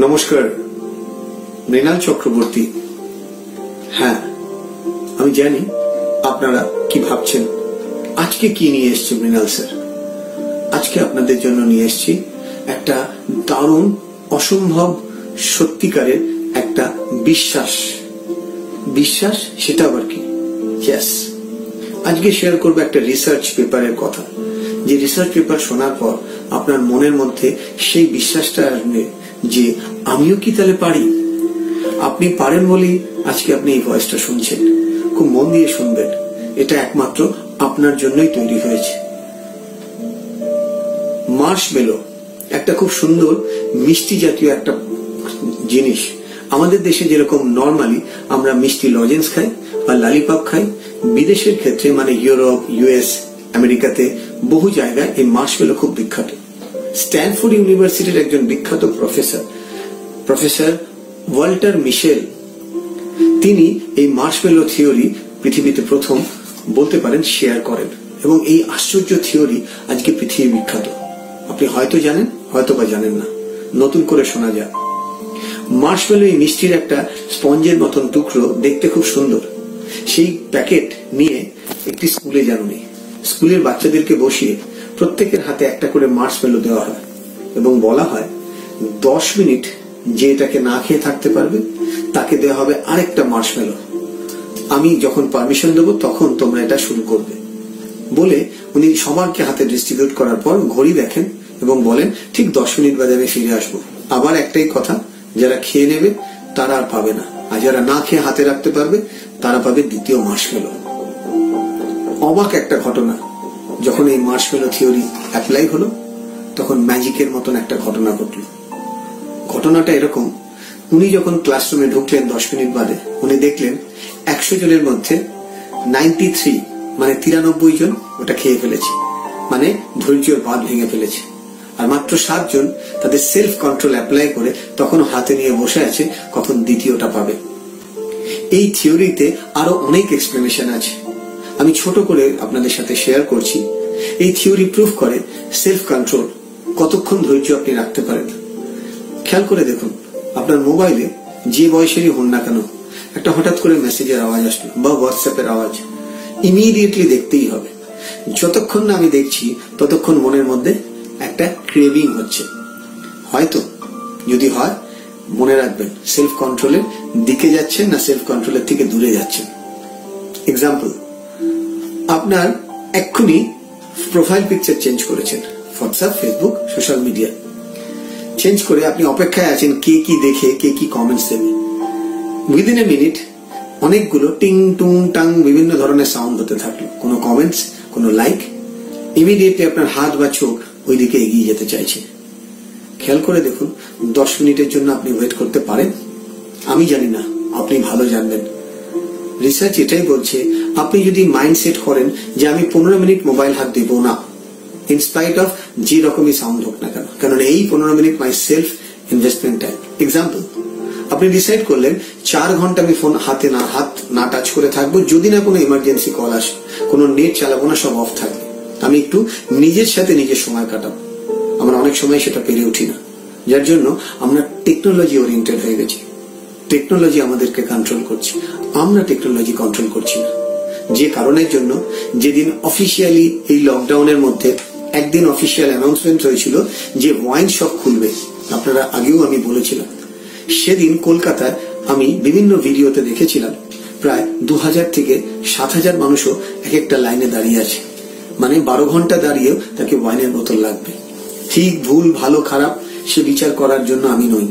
নমস্কার, মৃণাল চক্রবর্তী। হ্যাঁ আমি জানি আপনারা কি ভাবছেন। আজকে কি নিয়ে এসছি মৃণাল স্যার? আজকে আপনাদের জন্য নিয়ে এসছি একটা দারুণ, অসম্ভব, সত্যিকারের একটা বিশ্বাস। বিশ্বাস সেটা আবার কি? আজকে শেয়ার করব একটা রিসার্চ পেপারের কথা। যে রিসার্চ পেপার শোনার পর আপনার মনের মধ্যে সেই বিশ্বাসটা আসবে যে আমিও কি তাহলে পারি? আপনি পারেন বলেই আজকে আপনি এই ভয়েসটা শুনছেন। খুব মন দিয়ে শুনবেন। এটা একমাত্র আপনার জন্যই তৈরি হয়েছে। মার্শ মেলো একটা খুব সুন্দর, মিষ্টি জাতীয় একটা জিনিস। আমাদের দেশে যেরকম নর্মালি আমরা মিষ্টি লজেন্স খাই বা লালিপপ খাই, বিদেশের ক্ষেত্রে মানে ইউরোপ ইউএস আমেরিকাতে বহু জায়গায় এই মার্শমেলো খুব বিখ্যাত। স্ট্যানফোর্ড ইউনিভার্সিটির একজন বিখ্যাত প্রফেসর প্রফেসর ওয়াল্টার মিশেল। তিনি এই মার্শমেলো থিওরি পৃথিবীতে প্রথম বলতে পারেন, শেয়ার করেন। এবং এই আশ্চর্য থিওরি আজকে পৃথিবী বিখ্যাত। আপনি হয়তো জানেন হয়তো বা জানেন না। নতুন করে শোনা যায় মার্শমেলো এই মিষ্টির একটা স্পঞ্জের মতন টুকরো দেখতে খুব সুন্দর। সেই প্যাকেট নিয়ে একটি স্কুলে যান উনি। স্কুলের বাচ্চাদেরকে বসিয়ে প্রত্যেকের হাতে একটা করে মার্শমেলো দেওয়া হয় এবং বলা হয়, দশ মিনিট যে এটাকে না খেয়ে থাকতে পারবে, তাকে দেওয়া হবে আরেকটা মার্শমেলো আমি যখন পারমিশন দেবো, তখন তোমরা এটা শুরু করবে। বলে উনি সবারকে হাতে ডিস্ট্রিবিউট করার পর ঘড়ি দেখেন এবং বলেন, ঠিক দশ মিনিট বাদে আমি ফিরে আসব। আবার একটাই কথা, যারা খেয়ে নেবে, তারা আর পাবে না। আর যারা না খেয়ে হাতে রাখতে পারবে, তারা পাবে দ্বিতীয় মাস মার্শমেলো অবাক একটা ঘটনা। যখন এই মার্শমেলো থিওরি অ্যাপ্লাই হলো, তখন ম্যাজিকের মতন একটা ঘটনা ঘটলো। ঘটনাটা এরকম, উনি যখন ক্লাসরুমে ঢুকলেন দশ মিনিট বাদে, উনি দেখলেন একশো জনের মধ্যে নাইনটি থ্রি মানে তিরানব্বই জন ওটা খেয়ে ফেলেছে। মানে ধৈর্যের বাঁধ ভেঙে ফেলেছে। আর মাত্র সাতজন তাদের সেলফ কন্ট্রোল অ্যাপ্লাই করে তখন হাতে নিয়ে বসে আছে, কখন দ্বিতীয়টা পাবে। এই থিওরিতে আরও অনেক এক্সপ্লেনেশন আছে। আমি ছোট করে আপনাদের সাথে শেয়ার করছি। এই থিওরি প্রুফ করে সেলফ কন্ট্রোল কতক্ষণ ধৈর্য আপনি রাখতে পারেন? খেয়াল করে দেখুন, আপনার মোবাইলে যে বয়সেরই হন না কেন, একটা হঠাৎ করে মেসেজের আওয়াজ আসলো বা হোয়াটসঅ্যাপের আওয়াজ। ইমিডিয়েটলি দেখতেই হবে। যতক্ষণ না আমি দেখছি, ততক্ষণ মনের মধ্যে একটা ক্রেভিং হচ্ছে। হয়তো, যদি হয়, মনে রাখবেন সেলফ কন্ট্রোলের দিকে যাচ্ছেন না সেলফ কন্ট্রোলের থেকে দূরে যাচ্ছেন। এক্সাম্পল আপনার এক্ষুনি প্রোফাইল পিকচার চেঞ্জ করেছেন WhatsApp Facebook social media change করে আপনি অপেক্ষায় আছেন কে কি দেখে, কে কি কমেন্টস দেবে। উইদিন এ মিনিট অনেকগুলো টিং, টুং, টাং, বিভিন্ন ধরনের সাউন্ড হতে থাকল। কোনো কমেন্টস কোনো লাইক ইমিডিয়েটলি আপনার হাত বা চোখ ওইদিকে এগিয়ে যেতে চাইছে। খেয়াল করে দেখুন, দশ মিনিটের জন্য আপনি ওয়েট করতে পারেন। আমি জানি না, আপনি ভালো জানবেন। রিসার্চ এটাই বলছে, আপনি যদি মাইন্ড সেট করেন যে আমি পনেরো মিনিট মোবাইল হাত দিব না ইনস্পাইট অফ যে রকমই সাউন্ড হোক না কেন, কারণ এই পনেরো minute my self investment time example আপনি ডিসাইড করলেন, চার ঘণ্টা আমি ফোন হাতে না, হাত না টাচ করে থাকব, যদি না কোনো ইমার্জেন্সি কল আসে, কোনো নেট চালাবো না, সব অফ থাকবে। আমি একটু নিজের সাথে নিজের সময় কাটাবো। আমরা অনেক সময় সেটা পেরে উঠি না। যার জন্য আমরা টেকনোলজি ওরিয়েন্টেড হয়ে গেছি। টেকনোলজি আমাদেরকে কন্ট্রোল করছে। আমরা টেকনোলজি কন্ট্রোল করছি না। যে কারণের জন্য যেদিন অফিসিয়ালি এই লকডাউনের মধ্যে একদিন অফিসিয়াল অ্যানাউন্সমেন্ট হয়েছিল যে ওয়াইন শপ খুলবে। আপনারা আগেও আমি বলেছিলাম। সেদিন কলকাতায় আমি বিভিন্ন ভিডিওতে দেখেছিলাম, প্রায় দু হাজার থেকে সাত হাজার মানুষও এক একটা লাইনে দাঁড়িয়ে আছে। মানে বারো ঘণ্টা দাঁড়িয়েও তাকে ওয়াইনের বোতল লাগবে। ঠিক ভুল, ভালো, খারাপ সে বিচার করার জন্য আমি নই।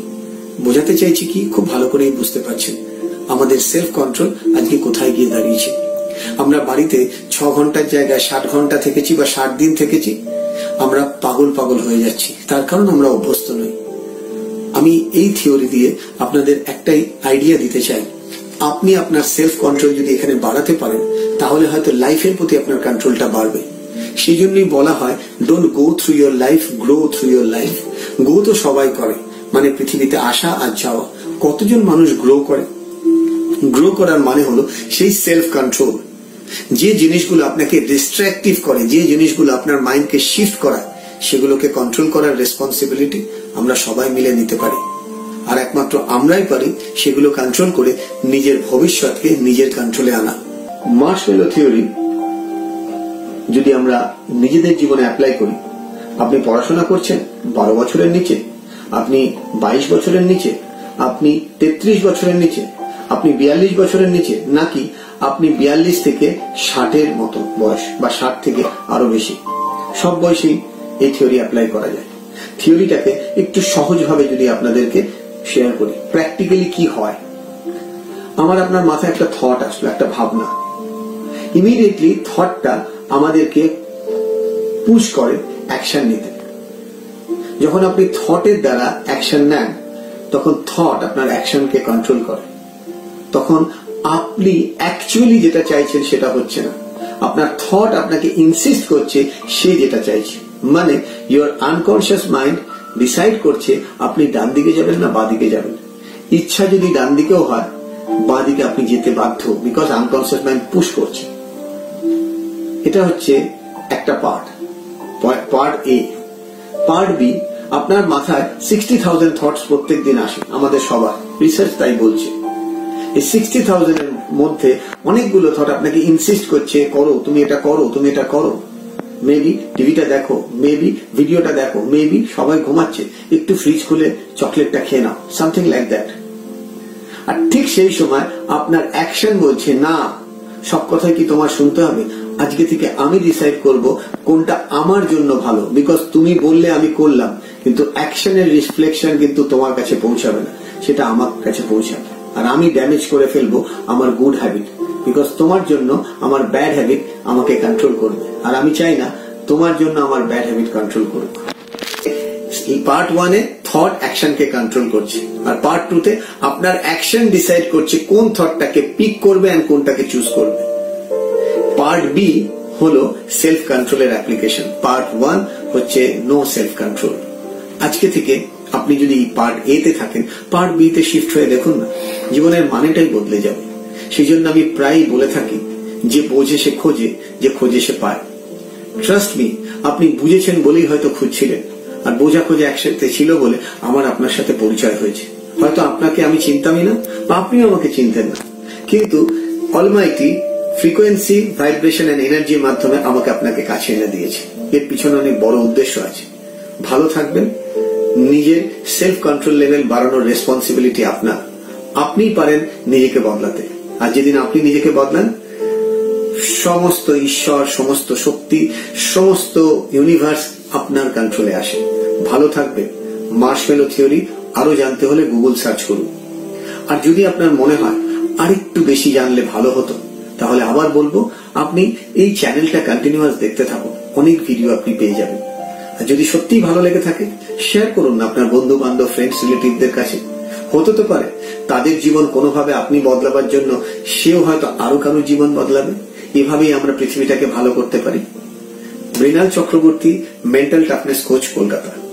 বোঝাতে চাইছি কি, খুব ভালো করেই বুঝতে পারছেন। আমাদের সেলফ কন্ট্রোল আজকে কোথায় গিয়ে দাঁড়িয়েছে? আমরা বাড়িতে ছ ঘণ্টার জায়গায় ষাট ঘণ্টা থেকেছি বা ষাট দিন থেকেছি, আমরা পাগল পাগল হয়ে যাচ্ছি। তার কারণ আমরা অভ্যস্ত নই। আমি এই থিওরি দিয়ে আপনাদের একটাই আইডিয়া দিতে চাই। আপনি আপনার সেলফ কন্ট্রোল যদি এখানে বাড়াতে পারেন, তাহলে হয়তো লাইফের প্রতি আপনার কন্ট্রোলটা বাড়বে। সেই জন্যই বলা হয় don't go through your life grow through your life go তো সবাই করে। মানে পৃথিবীতে আসা আর যাওয়া। কতজন মানুষ গ্রো করে? গ্রো করার মানে হলো সেই সেলফ কন্ট্রোল যে জিনিসগুলো আপনাকে ডিস্ট্রাকটিভ করে, যে জিনিসগুলো আপনার মাইন্ডকে শিফট করায়, সেগুলোকে কন্ট্রোল করার রেসপন্সিবিলিটি আমরা সবাই মিলে নিতে পারি। আর একমাত্র আমরাই পারি সেগুলো কন্ট্রোল করে নিজের ভবিষ্যৎকে নিজের কন্ট্রোলে আনা। মার্শমেলো থিওরি যদি আমরা নিজেদের জীবনে অ্যাপ্লাই করি, আপনি পড়াশোনা করছেন বারো বছরের নিচে আপনি বাইশ বছরের নিচে, আপনি তেত্রিশ বছরের নিচে, আপনি বিয়াল্লিশ বছরের নিচে, নাকি আপনি বিয়াল্লিশ থেকে ষাটের মতো বয়স বা ষাট থেকে আরও বেশি? সব বয়সেই এই থিওরি অ্যাপ্লাই করা যায়। থিওরিটাকে একটু সহজভাবে যদি আপনাদেরকে শেয়ার করি প্র্যাকটিক্যালি কি হয়? আমার আপনার মাথায় একটা থট আসলো, একটা ভাবনা। ইমিডিয়েটলি থটটা আমাদেরকে পুশ করে অ্যাকশন নিতে। যখন আপনি থটের দ্বারা অ্যাকশন নেন, তখন থট আপনার অ্যাকশনকে কন্ট্রোল করে। তখন আপনি অ্যাকচুয়ালি যেটা চাইছেন সেটা হচ্ছে না। আপনার থট আপনাকে ইনসিস্ট করছে, সে যেটা চাইছে। মানে ইউর আনকনসিয়াস মাইন্ড ডিসাইড করছে, আপনি ডান দিকে যাবেন না বাঁ দিকে যাবেন। ইচ্ছা যদি ডান দিকেও হয় বাঁ দিকে আপনি যেতে বাধ্য বিকজ আনকনসিয়াস মাইন্ড পুশ করছে। এটা হচ্ছে একটা part part A part B আপনার মাথায় সিক্সটি থাউজেন্ড থটস প্রত্যেক দিন আসে, আমাদের সবার। রিসার্চ তাই বলছে। এই সিক্সটি থাউজেন্ডের মধ্যে অনেকগুলো থট আপনাকে ইনসিস্ট করছে, করো, তুমি এটা করো, তুমি এটা করো। মেবি টিভিটা দেখো মেবি ভিডিওটা দেখো মেবি সবাই ঘুমাচ্ছে, একটু ফ্রিজ খুলে চকলেটটা খেয়ে নাও সামথিং লাইক দ্যাট আর ঠিক সেই সময় আপনার অ্যাকশন বলছে, না, সব কথাই কি তোমার শুনতে হবে? আজকে থেকে আমি ডিসাইড করব কোনটা আমার জন্য ভালো। বিকজ তুমি বললে আমি করলাম, কিন্তু অ্যাকশনের রিফ্লেকশন কিন্তু তোমার কাছে পৌঁছাবে না। সেটা আমার কাছে পৌঁছাবে। আর আমি ড্যামেজ করে ফেলব আমার গুড হ্যাবিট বিকজ তোমার জন্য আমার ব্যাড হ্যাবিট আমাকে কন্ট্রোল করবে। আর আমি চাই না তোমার জন্য আমার ব্যাড হ্যাবিট কন্ট্রোল করবে এই পার্ট ওয়ানে থট অ্যাকশনকে কন্ট্রোল করছে। আর পার্ট টু তে আপনার অ্যাকশন ডিসাইড করছে কোন থটটাকে পিক করবে এন্ড কোনটাকে চুজ করবে। পার্ট বি হলো সেলফ কন্ট্রোলের অ্যাপ্লিকেশন পার্ট ওয়ান হচ্ছে নো সেলফ কন্ট্রোল আজকে থেকে আপনি যদি পার্ট এ তে থাকেন পার্ট বি তে শিফট হয়ে দেখুন না, জীবনের মানেটাই বদলে যাবে। সেই জন্য আমি প্রায়ই বলে থাকি, যে বোঝে সে খোঁজে, যে খোঁজে সে পায়। ট্রাস্ট মি আপনি বুঝেছেন বলেই হয়তো খুঁজছিলেন, আর বোঝা খোঁজা একসাথে ছিল বলে আমার আপনার সাথে পরিচয় হয়েছে। হয়তো আপনাকে আমি চিনতামই না, বা আপনিও আমাকে চিনতেন না। কিন্তু অলমাইটি ফ্রিকোয়েন্সি ভাইব্রেশন এন্ড এনার্জির মাধ্যমে আমাকে আপনাকে কাছে এনে দিয়েছে। এর পিছনে অনেক বড় উদ্দেশ্য আছে। ভালো থাকবেন। নিজের সেলফ কন্ট্রোল লেভেল বাড়ানোর রেসপন্সিবিলিটি আপনার। আপনিই পারেন নিজেকে বদলাতে। আর যেদিন আপনি নিজেকে বদলান, সমস্ত ঈশ্বর, সমস্ত শক্তি, সমস্ত ইউনিভার্স আপনার কন্ট্রোলে আসে। ভালো থাকবে মার্শমেলো থিওরি আরও জানতে হলে গুগল সার্চ করুন। আর যদি আপনার মনে হয় আরেকটু বেশি জানলে ভালো হতো তাহলে আবার বলব, আপনি এই চ্যানেলটা কন্টিনিউয়াস দেখতে থাকুন। অনেক ভিডিও আপনি পেয়ে যাবেন। আর যদি সত্যিই ভালো লেগে থাকে শেয়ার করুন আপনার বন্ধু বান্ধব ফ্রেন্ডস রিলেটিভদের কাছে। হতে তো পারে, তাদের জীবন কোনোভাবে আপনি বদলাবার জন্য সেও হয়তো আরও কারও জীবন বদলাবে। এভাবেই আমরা পৃথিবীটাকে ভালো করতে পারি। Mrinal Chakraborty mental toughness coach Kolkata.